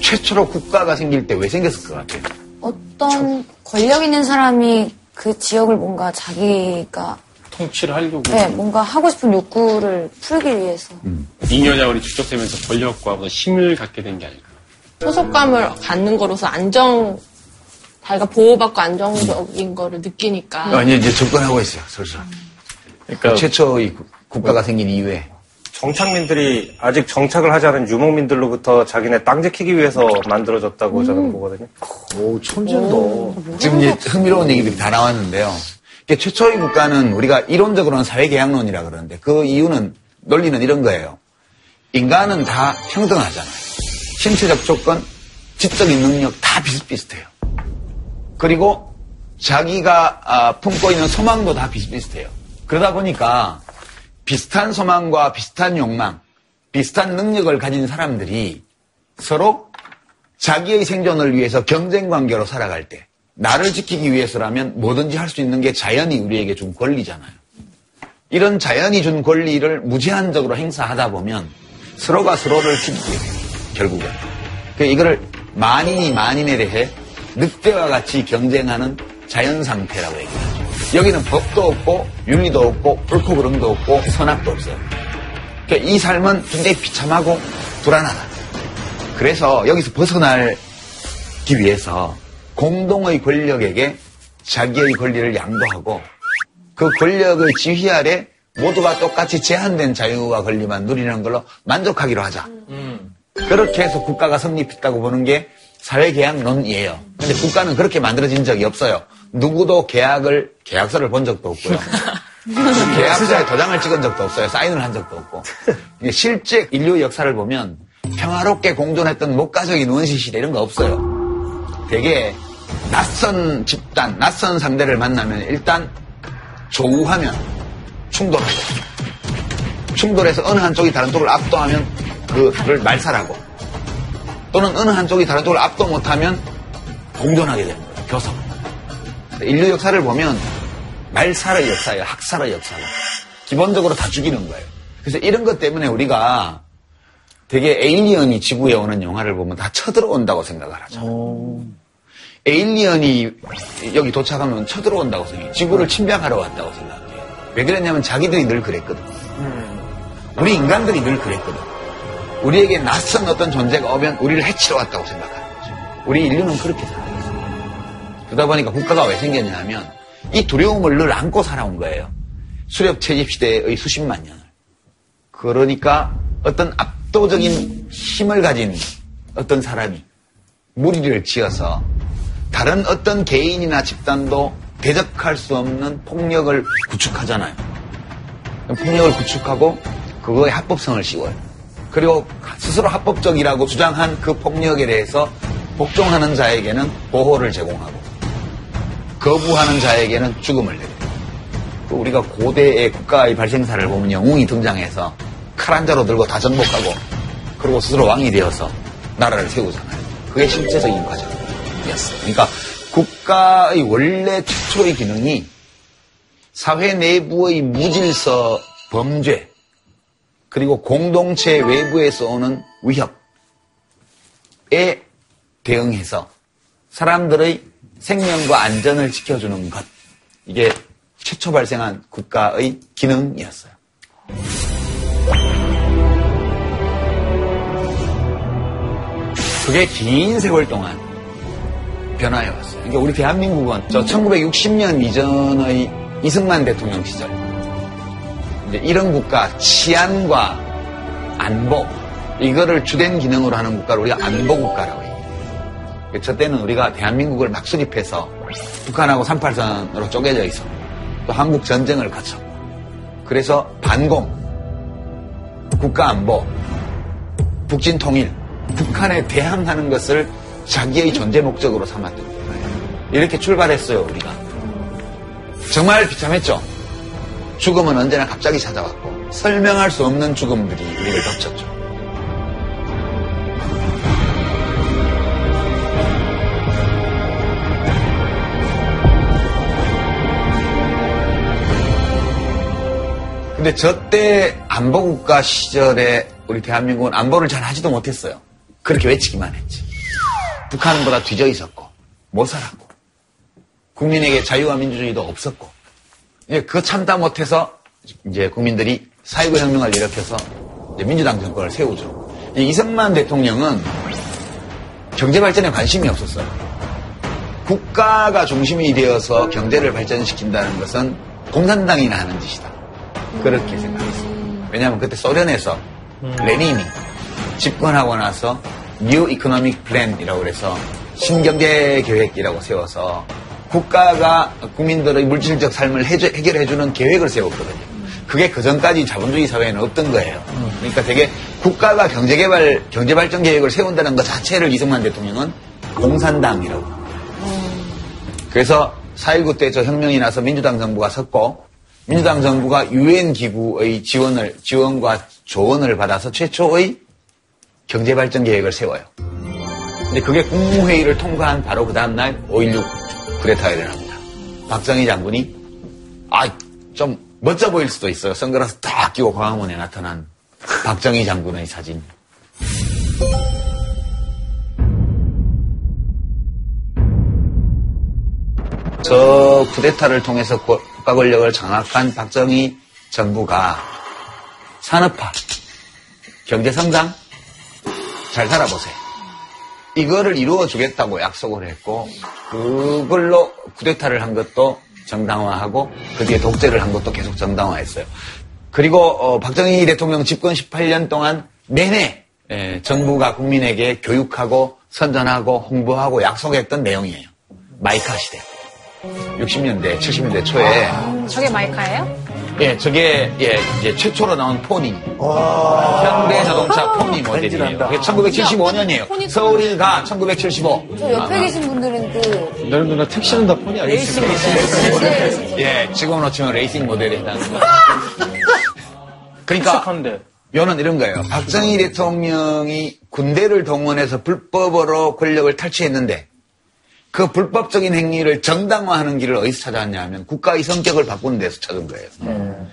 최초로 국가가 생길 때 왜 생겼을 것 같아요? 어떤 권력 있는 사람이 그 지역을 뭔가 자기가 통치를 하려고. 네, 뭔가 하고 싶은 욕구를 풀기 위해서. 음. 잉여자원이 축적되면서 권력과 힘을 갖게 된 게 아닐까. 소속감을 갖는 거로서 안정, 자기가 보호받고 안정적인 거를 느끼니까. 아니, 이제 접근하고 있어요, 슬슬. 그러니까 최초의 국가가 생긴 이후에 정착민들이 아직 정착을 하지 않은 유목민들로부터 자기네 땅 지키기 위해서 만들어졌다고 음. 저는 보거든요. 오, 천재다. 지금 이제 흥미로운 얘기들이 다 나왔는데요. 최초의 국가는 우리가 이론적으로는 사회계약론이라 그러는데 그 이유는 논리는 이런 거예요. 인간은 다 평등하잖아요. 신체적 조건, 지적인 능력 다 비슷비슷해요. 그리고 자기가 아, 품고 있는 소망도 다 비슷비슷해요. 그러다 보니까 비슷한 소망과 비슷한 욕망, 비슷한 능력을 가진 사람들이 서로 자기의 생존을 위해서 경쟁 관계로 살아갈 때 나를 지키기 위해서라면 뭐든지 할 수 있는 게 자연이 우리에게 준 권리잖아요. 이런 자연이 준 권리를 무제한적으로 행사하다 보면 서로가 서로를 지키게 돼요. 결국은. 그 이거를 만인이 만인에 대해 늑대와 같이 경쟁하는 자연 상태라고 얘기하죠. 여기는 법도 없고 윤리도 없고 옳고 그름도 없고 선악도 없어요. 그러니까 이 삶은 굉장히 비참하고 불안하다. 그래서 여기서 벗어나기 위해서 공동의 권력에게 자기의 권리를 양보하고 그 권력의 지휘 아래 모두가 똑같이 제한된 자유와 권리만 누리는 걸로 만족하기로 하자. 그렇게 해서 국가가 성립했다고 보는 게 사회계약론이에요. 근데 국가는 그렇게 만들어진 적이 없어요. 누구도 계약을, 계약서를 본 적도 없고요. 계약서에 도장을 찍은 적도 없어요. 사인을 한 적도 없고. 이게 실제 인류 역사를 보면 평화롭게 공존했던 목가적인 원시 시대 이런 거 없어요. 되게 낯선 집단, 낯선 상대를 만나면 일단 조우하면 충돌하고 충돌해서 어느 한쪽이 다른 쪽을 압도하면 그를 말살하고 또는 어느 한쪽이 다른 쪽을 압도 못하면 공존하게 되는 거예요. 교섭. 인류 역사를 보면 말살의 역사예요. 학살의 역사가. 기본적으로 다 죽이는 거예요. 그래서 이런 것 때문에 우리가 되게 alien이 지구에 오는 영화를 보면 다 쳐들어온다고 생각을 하죠. alien이 여기 도착하면 쳐들어온다고 생각해요. 지구를 침략하러 왔다고 생각해요. 왜 그랬냐면 자기들이 늘 그랬거든. 우리 인간들이 늘 그랬거든. 우리에게 낯선 어떤 존재가 오면 우리를 해치러 왔다고 생각하는 거죠. 우리 인류는 그렇게 살아왔어요. 그러다 보니까 국가가 왜 생겼냐면 이 두려움을 늘 안고 살아온 거예요. 수렵 채집 시대의 수십만 년을. 그러니까 어떤 압도적인 힘을 가진 어떤 사람이 무리를 지어서 다른 어떤 개인이나 집단도 대적할 수 없는 폭력을 구축하잖아요. 폭력을 구축하고 그거에 합법성을 씌워요. 그리고 스스로 합법적이라고 주장한 그 폭력에 대해서 복종하는 자에게는 보호를 제공하고 거부하는 자에게는 죽음을 내려요. 우리가 고대의 국가의 발생사를 보면 영웅이 등장해서 칼 한 자로 들고 다 정복하고 그리고 스스로 왕이 되어서 나라를 세우잖아요. 그게 실제적인 과정이었어요. 그러니까 국가의 원래 최초의 기능이 사회 내부의 무질서, 범죄, 그리고 공동체 외부에서 오는 위협에 대응해서 사람들의 생명과 안전을 지켜주는 것. 이게 최초 발생한 국가의 기능이었어요. 그게 긴 세월 동안 변화해 왔어요. 그러니까 우리 대한민국은 저 1960년 이전의 이승만 대통령 시절 이제 이런 국가 치안과 안보 이거를 주된 기능으로 하는 국가를 우리가 안보 국가라고 해요. 저 때는 우리가 대한민국을 막 수립해서 북한하고 38선으로 쪼개져 있어 또 한국 전쟁을 거쳐 그래서 반공 국가 안보 북진 통일 북한에 대항하는 것을 자기의 존재 목적으로 삼았던 거예요. 이렇게 출발했어요, 우리가. 정말 비참했죠? 죽음은 언제나 갑자기 찾아왔고, 설명할 수 없는 죽음들이 우리를 덮쳤죠. 근데 저 때 안보국가 시절에 우리 대한민국은 안보를 잘 하지도 못했어요. 그렇게 외치기만 했지. 북한보다 뒤져 있었고, 못 살았고, 국민에게 자유와 민주주의도 없었고, 이제 그거 참다 못해서 이제 국민들이 사회구 혁명을 일으켜서 민주당 정권을 세우죠. 이승만 대통령은 경제 발전에 관심이 없었어요. 국가가 중심이 되어서 경제를 발전시킨다는 것은 공산당이나 하는 짓이다. 그렇게 생각했어요. 왜냐하면 그때 소련에서 레닌이 집권하고 나서 New Economic Plan이라고 그래서 신경제 계획이라고 세워서 국가가 국민들의 물질적 삶을 해결해주는 계획을 세웠거든요. 그게 그 전까지 자본주의 사회에는 없던 거예요. 그러니까 되게 국가가 경제개발, 경제발전 계획을 세운다는 것 자체를 이승만 대통령은 공산당이라고. 그래서 4.19 때 저 혁명이 나서 민주당 정부가 섰고, 민주당 정부가 유엔 기구의 지원을, 지원과 조언을 받아서 최초의 경제 발전 계획을 세워요. 근데 그게 국무회의를 통과한 바로 그 다음 날 5.16 쿠데타가 일어납니다. 박정희 장군이 아, 좀 멋져 보일 수도 있어요. 선글라스 딱 끼고 광화문에 나타난 박정희 장군의 사진. 저 쿠데타를 통해서 고- 국가 권력을 장악한 박정희 정부가 산업화, 경제 성장, 잘 살아보세요. 이거를 이루어 주겠다고 약속을 했고, 그걸로 쿠데타를 한 것도 정당화하고, 그 뒤에 독재를 한 것도 계속 정당화했어요. 그리고, 어, 박정희 대통령 집권 18년 동안 내내, 예, 정부가 국민에게 교육하고, 선전하고, 홍보하고 약속했던 내용이에요. 마이카 시대. 60년대, 70년대 초에, 저게 마이카예요? 예, 저게, 예, 이제 최초로 나온 포니. 현대 자동차 포니 모델이에요. 그게 1975년이에요. 서울일 가 1975. 저 옆에 계신 분들은 그 너는 누나 택시는 다 폰이 아니겠습니까? 예, 지금으로 치면 레이싱 모델에 해당하는 거. 그러니까, 시작한데. 요는 이런 거예요. 박정희 대통령이 군대를 동원해서 불법으로 권력을 탈취했는데, 그 불법적인 행위를 정당화하는 길을 어디서 찾아왔냐 하면 국가의 성격을 바꾸는 데서 찾은 거예요.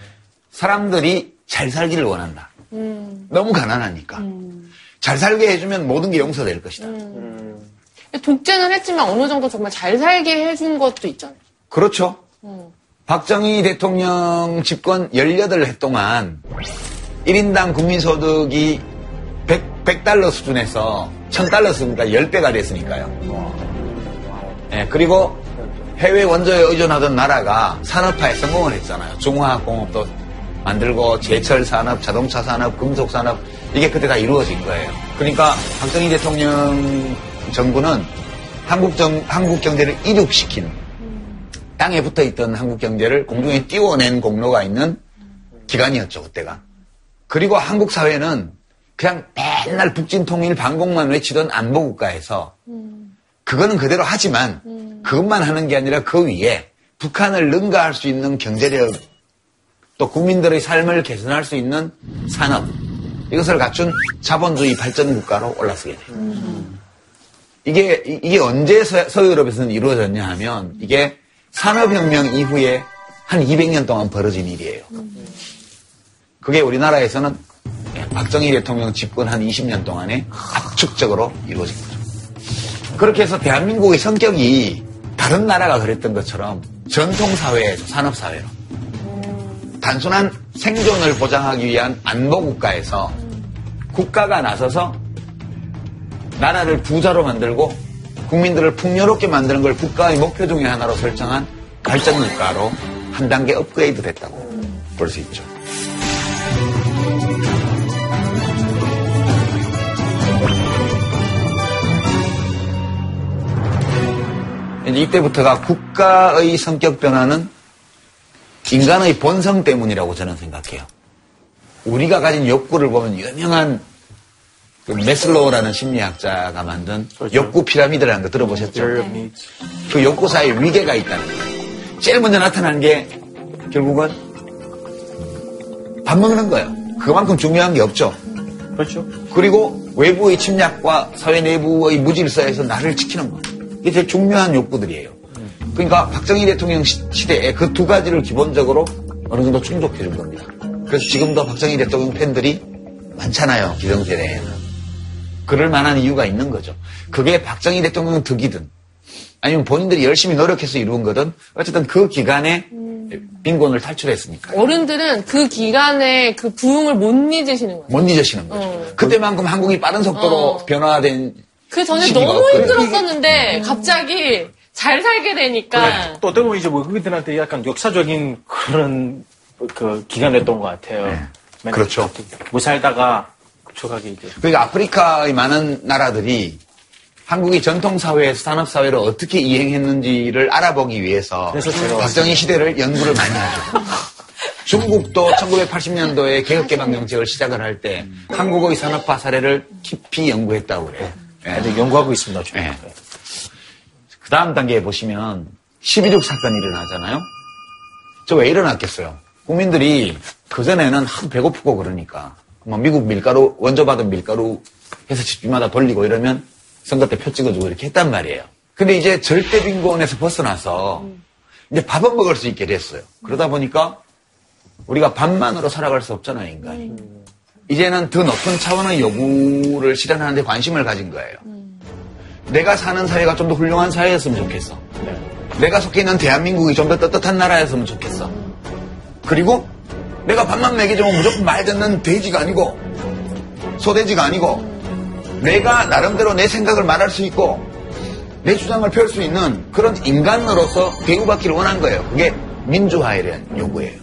사람들이 잘 살기를 원한다. 너무 가난하니까. 잘 살게 해주면 모든 게 용서될 것이다. 독재는 했지만 어느 정도 정말 잘 살게 해준 것도 있잖아요. 그렇죠. 박정희 대통령 집권 18해 동안 1인당 국민소득이 100, 달러 수준에서 1000달러 수준이니까 10배가 됐으니까요. 예, 그리고 해외 원조에 의존하던 나라가 산업화에 성공을 했잖아요. 중화학공업도 만들고 제철 산업, 자동차 산업, 금속 산업 이게 그때 다 이루어진 거예요. 그러니까 박정희 대통령 정부는 한국 정, 한국 경제를 이륙시킨 땅에 붙어 있던 한국 경제를 공중에 띄워낸 공로가 있는 기간이었죠, 그때가. 그리고 한국 사회는 그냥 맨날 북진 통일 반공만 외치던 안보 국가에서 그거는 그대로 하지만 그것만 하는 게 아니라 그 위에 북한을 능가할 수 있는 경제력 또 국민들의 삶을 개선할 수 있는 산업 이것을 갖춘 자본주의 발전 국가로 올라서게 돼요. 이게 이- 이게 언제 서, 서유럽에서는 이루어졌냐 하면 이게 산업혁명 이후에 한 200년 동안 벌어진 일이에요. 그게 우리나라에서는 예, 박정희 대통령 집권 한 20년 동안에 압축적으로 이루어진 거죠. 그렇게 해서 대한민국의 성격이 다른 나라가 그랬던 것처럼 전통사회에서 산업사회로 단순한 생존을 보장하기 위한 안보국가에서 국가가 나서서 나라를 부자로 만들고 국민들을 풍요롭게 만드는 걸 국가의 목표 중에 하나로 설정한 발전국가로 한 단계 업그레이드 됐다고 볼 수 있죠. 이때부터가 국가의 성격 변화는 인간의 본성 때문이라고 저는 생각해요. 우리가 가진 욕구를 보면 유명한 그 메슬로우라는 심리학자가 만든 욕구 피라미드라는 거 들어보셨죠? 그 욕구 사이에 위계가 있다는 거예요. 제일 먼저 나타나는 게 결국은 밥 먹는 거예요. 그만큼 중요한 게 없죠. 그렇죠. 그리고 외부의 침략과 사회 내부의 무질서에서 나를 지키는 거. 이게 제일 중요한 욕구들이에요. 그러니까 박정희 대통령 시- 시대에 그 두 가지를 기본적으로 어느 정도 충족해 준 겁니다. 그래서 지금도 박정희 대통령 팬들이 많잖아요. 기성세대에는. 그럴 만한 이유가 있는 거죠. 그게 박정희 대통령 득이든 아니면 본인들이 열심히 노력해서 이룬 거든 어쨌든 그 기간에 빈곤을 탈출했으니까. 어른들은 그 기간에 그 부흥을 못 잊으시는 거예요. 못 잊으시는 거죠. 어. 그때만큼 한국이 빠른 속도로 어. 변화된 그 전에 너무 없거든요. 힘들었었는데 갑자기 잘 살게 되니까 또 어떻게 보면 이제 외국인들한테 약간 역사적인 그런 그 기간이었던 것 같아요. 맨날 그렇죠. 못 살다가 급속하게 이제. 그러니까 아프리카의 많은 나라들이 한국이 전통사회에서 산업사회를 어떻게 이행했는지를 알아보기 위해서 박정희 시대를 연구를 많이 하죠. 중국도 1980년도에 개혁개방 정책을 시작을 할 때 한국의 산업화 사례를 깊이 연구했다고 그래요. 네, 연구하고 있습니다. 지금. 네. 그 다음 단계에 보시면 12.6 사건이 일어나잖아요. 저 왜 일어났겠어요? 국민들이 그전에는 하도 배고프고 그러니까 뭐 미국 밀가루 원조 받은 밀가루 해서 집집마다 돌리고 이러면 선거 때 표 찍어주고 이렇게 했단 말이에요. 근데 이제 절대 빈곤에서 벗어나서 이제 밥은 먹을 수 있게 됐어요. 그러다 보니까 우리가 밥만으로 살아갈 수 없잖아요, 인간이. 이제는 더 높은 차원의 요구를 실현하는 데 관심을 가진 거예요. 내가 사는 사회가 좀 더 훌륭한 사회였으면 좋겠어. 내가 속해 있는 대한민국이 좀 더 떳떳한 나라였으면 좋겠어. 그리고 내가 밥만 먹여주면 무조건 말 듣는 돼지가 아니고 소돼지가 아니고 내가 나름대로 내 생각을 말할 수 있고 내 주장을 펼 수 있는 그런 인간으로서 대우받기를 원한 거예요. 그게 민주화에 대한 요구예요.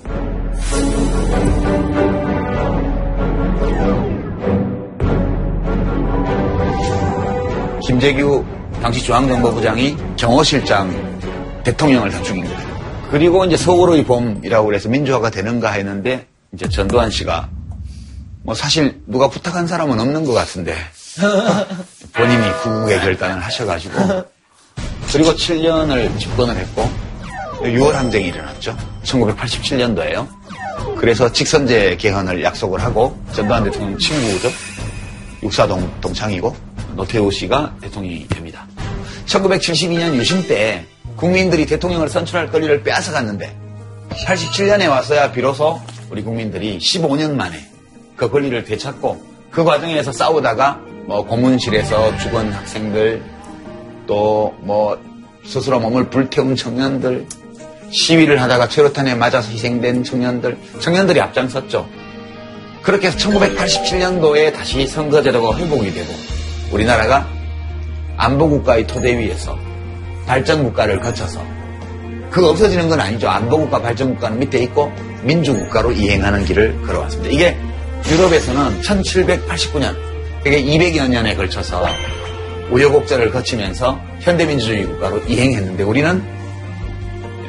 김재규 당시 중앙정보부장이 정호실장 대통령을 다 거예요. 그리고 이제 서울의 봄이라고 그래서 민주화가 되는가 했는데 이제 전두환 씨가 뭐 사실 누가 부탁한 사람은 없는 것 같은데 본인이 구국의 결단을 하셔가지고 그리고 7년을 집권을 했고 6월 항쟁이 일어났죠. 1987년도에요. 그래서 직선제 개헌을 약속을 하고 전두환 대통령 친구죠. 육사동 동창이고 노태우 씨가 대통령이 됩니다. 1972년 유신 때 국민들이 대통령을 선출할 권리를 빼앗아갔는데 87년에 와서야 비로소 우리 국민들이 15년 만에 그 권리를 되찾고 그 과정에서 싸우다가 뭐 고문실에서 죽은 학생들 또 뭐 스스로 몸을 불태운 청년들 시위를 하다가 최루탄에 맞아서 희생된 청년들 청년들이 앞장섰죠. 그렇게 해서 1987년도에 다시 선거제도가 회복이 되고 우리나라가 안보국가의 토대 위에서 발전국가를 거쳐서 그 없어지는 건 아니죠. 안보국가 발전국가는 밑에 있고 민주국가로 이행하는 길을 걸어왔습니다. 이게 유럽에서는 1789년, 그게 200여 년에 걸쳐서 우여곡절을 거치면서 현대민주주의 국가로 이행했는데 우리는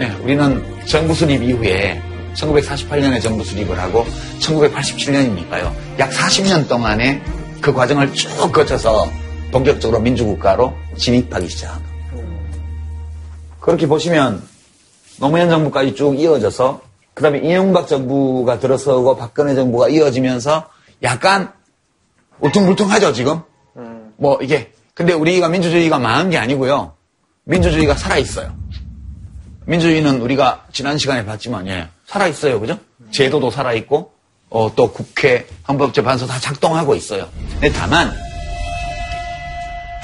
예, 우리는 정부 수립 이후에 1948년에 정부 수립을 하고 1987년이니까요. 약 40년 동안에 그 과정을 쭉 거쳐서 본격적으로 민주국가로 진입하기 시작한 겁니다. 그렇게 보시면 노무현 정부까지 쭉 이어져서 그 다음에 이명박 정부가 들어서고 박근혜 정부가 이어지면서 약간 울퉁불퉁하죠 지금? 뭐 이게 근데 우리가 민주주의가 망한 게 아니고요. 민주주의가 살아있어요. 민주주의는 우리가 지난 시간에 봤지만 예 살아있어요. 그죠? 제도도 살아있고 어, 또 국회 헌법재판소 다 작동하고 있어요 근데 다만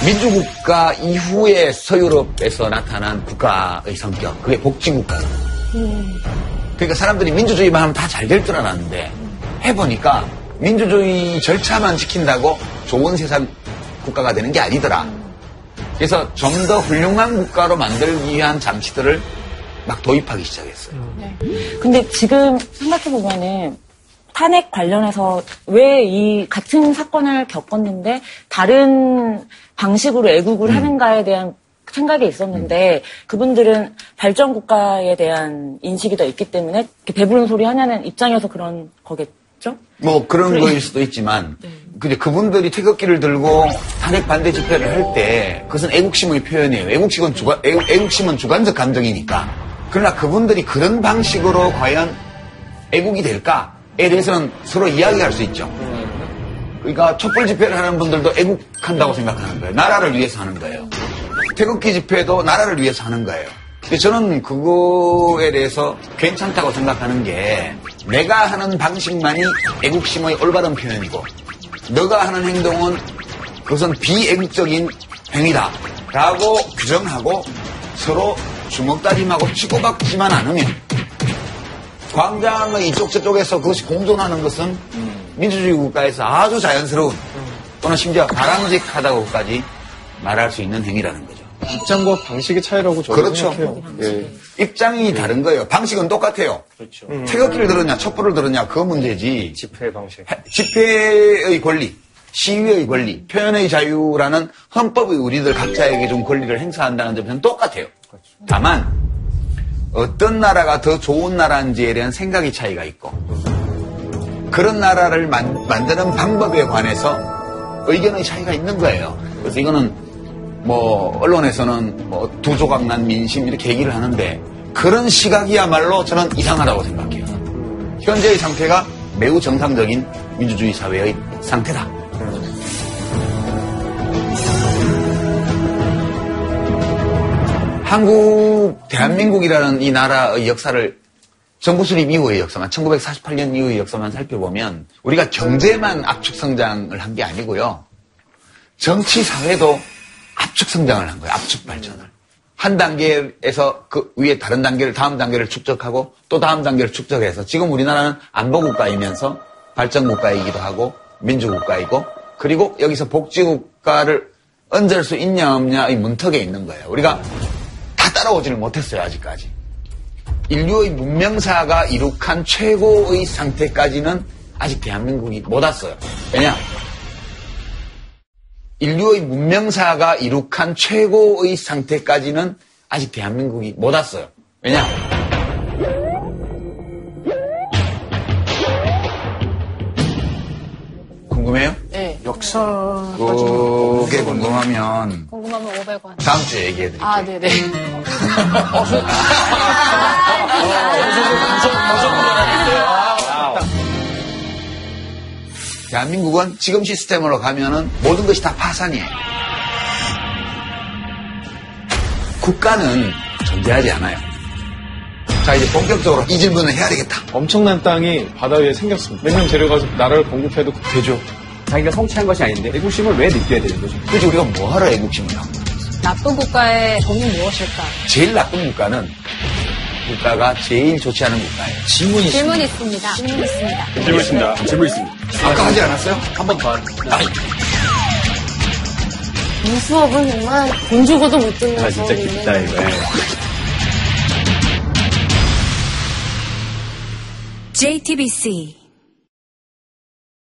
민주국가 이후에 서유럽에서 나타난 국가의 성격 그게 복지국가 그러니까 사람들이 민주주의만 하면 다 잘 될 줄 알았는데 해보니까 민주주의 절차만 지킨다고 좋은 세상 국가가 되는 게 아니더라. 그래서 좀 더 훌륭한 국가로 만들기 위한 장치들을 막 도입하기 시작했어요. 근데 지금 생각해보면은 탄핵 관련해서 왜 이 같은 사건을 겪었는데 다른 방식으로 애국을 하는가에 대한 생각이 있었는데 그분들은 발전 국가에 대한 인식이 더 있기 때문에 배부른 소리 하냐는 입장에서 그런 거겠죠? 뭐 그런 거일 수도 있지만 근데 그분들이 태극기를 들고 탄핵 반대 집회를 할 때 그것은 애국심의 표현이에요. 애국심은 주관 애국, 애국심은 주관적 감정이니까. 그러나 그분들이 그런 방식으로 과연 애국이 될까에 대해서는 서로 이야기할 수 있죠. 그러니까 촛불 집회를 하는 분들도 애국한다고 생각하는 거예요. 나라를 위해서 하는 거예요. 태극기 집회도 나라를 위해서 하는 거예요. 근데 저는 그거에 대해서 괜찮다고 생각하는 게 내가 하는 방식만이 애국심의 올바른 표현이고 너가 하는 행동은 그것은 비애국적인 행위다 라고 규정하고 서로 주먹다짐하고 치고받지만 않으면 광장의 이쪽 저쪽에서 그것이 공존하는 것은 민주주의 국가에서 아주 자연스러운 또는 심지어 바람직하다고까지 말할 수 있는 행위라는 거죠. 입장과 방식의 차이라고 저는 그렇죠. 생각해요. 예. 입장이 다른 거예요. 방식은 똑같아요. 그렇죠. 태극기를 들었냐, 촛불을 들었냐, 그거 문제지. 집회 방식. 집회의 권리, 시위의 권리, 표현의 자유라는 헌법이 우리들 각자에게 좀 권리를 행사한다는 점에서는 똑같아요. 다만 어떤 나라가 더 좋은 나라인지에 대한 생각의 차이가 있고 그런 나라를 만, 만드는 방법에 관해서 의견의 차이가 있는 거예요. 그래서 이거는 뭐 언론에서는 뭐 두 조각 난 민심 이렇게 얘기를 하는데 그런 시각이야말로 저는 이상하다고 생각해요. 현재의 상태가 매우 정상적인 민주주의 사회의 상태다. 한국, 대한민국이라는 이 나라의 역사를 정부 수립 이후의 역사만, 1948년 이후의 역사만 살펴보면 우리가 경제만 압축 성장을 한 게 아니고요. 정치, 사회도 압축 성장을 한 거예요. 압축 발전을. 한 단계에서 그 위에 다른 단계를, 다음 단계를 축적하고 또 다음 단계를 축적해서 지금 우리나라는 안보 국가이면서 발전 국가이기도 하고 민주 국가이고 그리고 여기서 복지 국가를 얹을 수 있냐 없냐의 문턱에 있는 거예요. 우리가 다 따라오지를 못했어요, 아직까지. 인류의 문명사가 이룩한 최고의 상태까지는 아직 대한민국이 못 왔어요. 왜냐? 인류의 문명사가 이룩한 최고의 상태까지는 아직 대한민국이 못 왔어요. 왜냐? 궁금해요? 네. 역사 그게 궁금하면 궁금하면 500원. 다음 주에 얘기해드릴게요. 아, 네네. 대한민국은 지금 시스템으로 가면은 모든 것이 다 파산이에요. 국가는 존재하지 않아요. 자, 이제 본격적으로 이 질문을 해야 되겠다. 엄청난 땅이 바다 위에 생겼습니다. 몇명 데려가서 나라를 공급해도 되죠. 자기가 성취한 것이 아닌데 애국심을 왜 느껴야 되는 거죠? 그래서 우리가 뭐하러 애국심을 하고 나쁜 국가의 정의는 무엇일까? 제일 나쁜 국가는 국가가 제일 좋지 않은 국가예요. 질문이 질문 있습니다. 질문 있습니다. 질문 있습니다. 질문 있습니다. 아까 하지 않았어요? 한 번 더. 이 수업은 정말 돈 주고도 못 듣는 아, 진짜 수업이네. 깊다, 이거. JTBC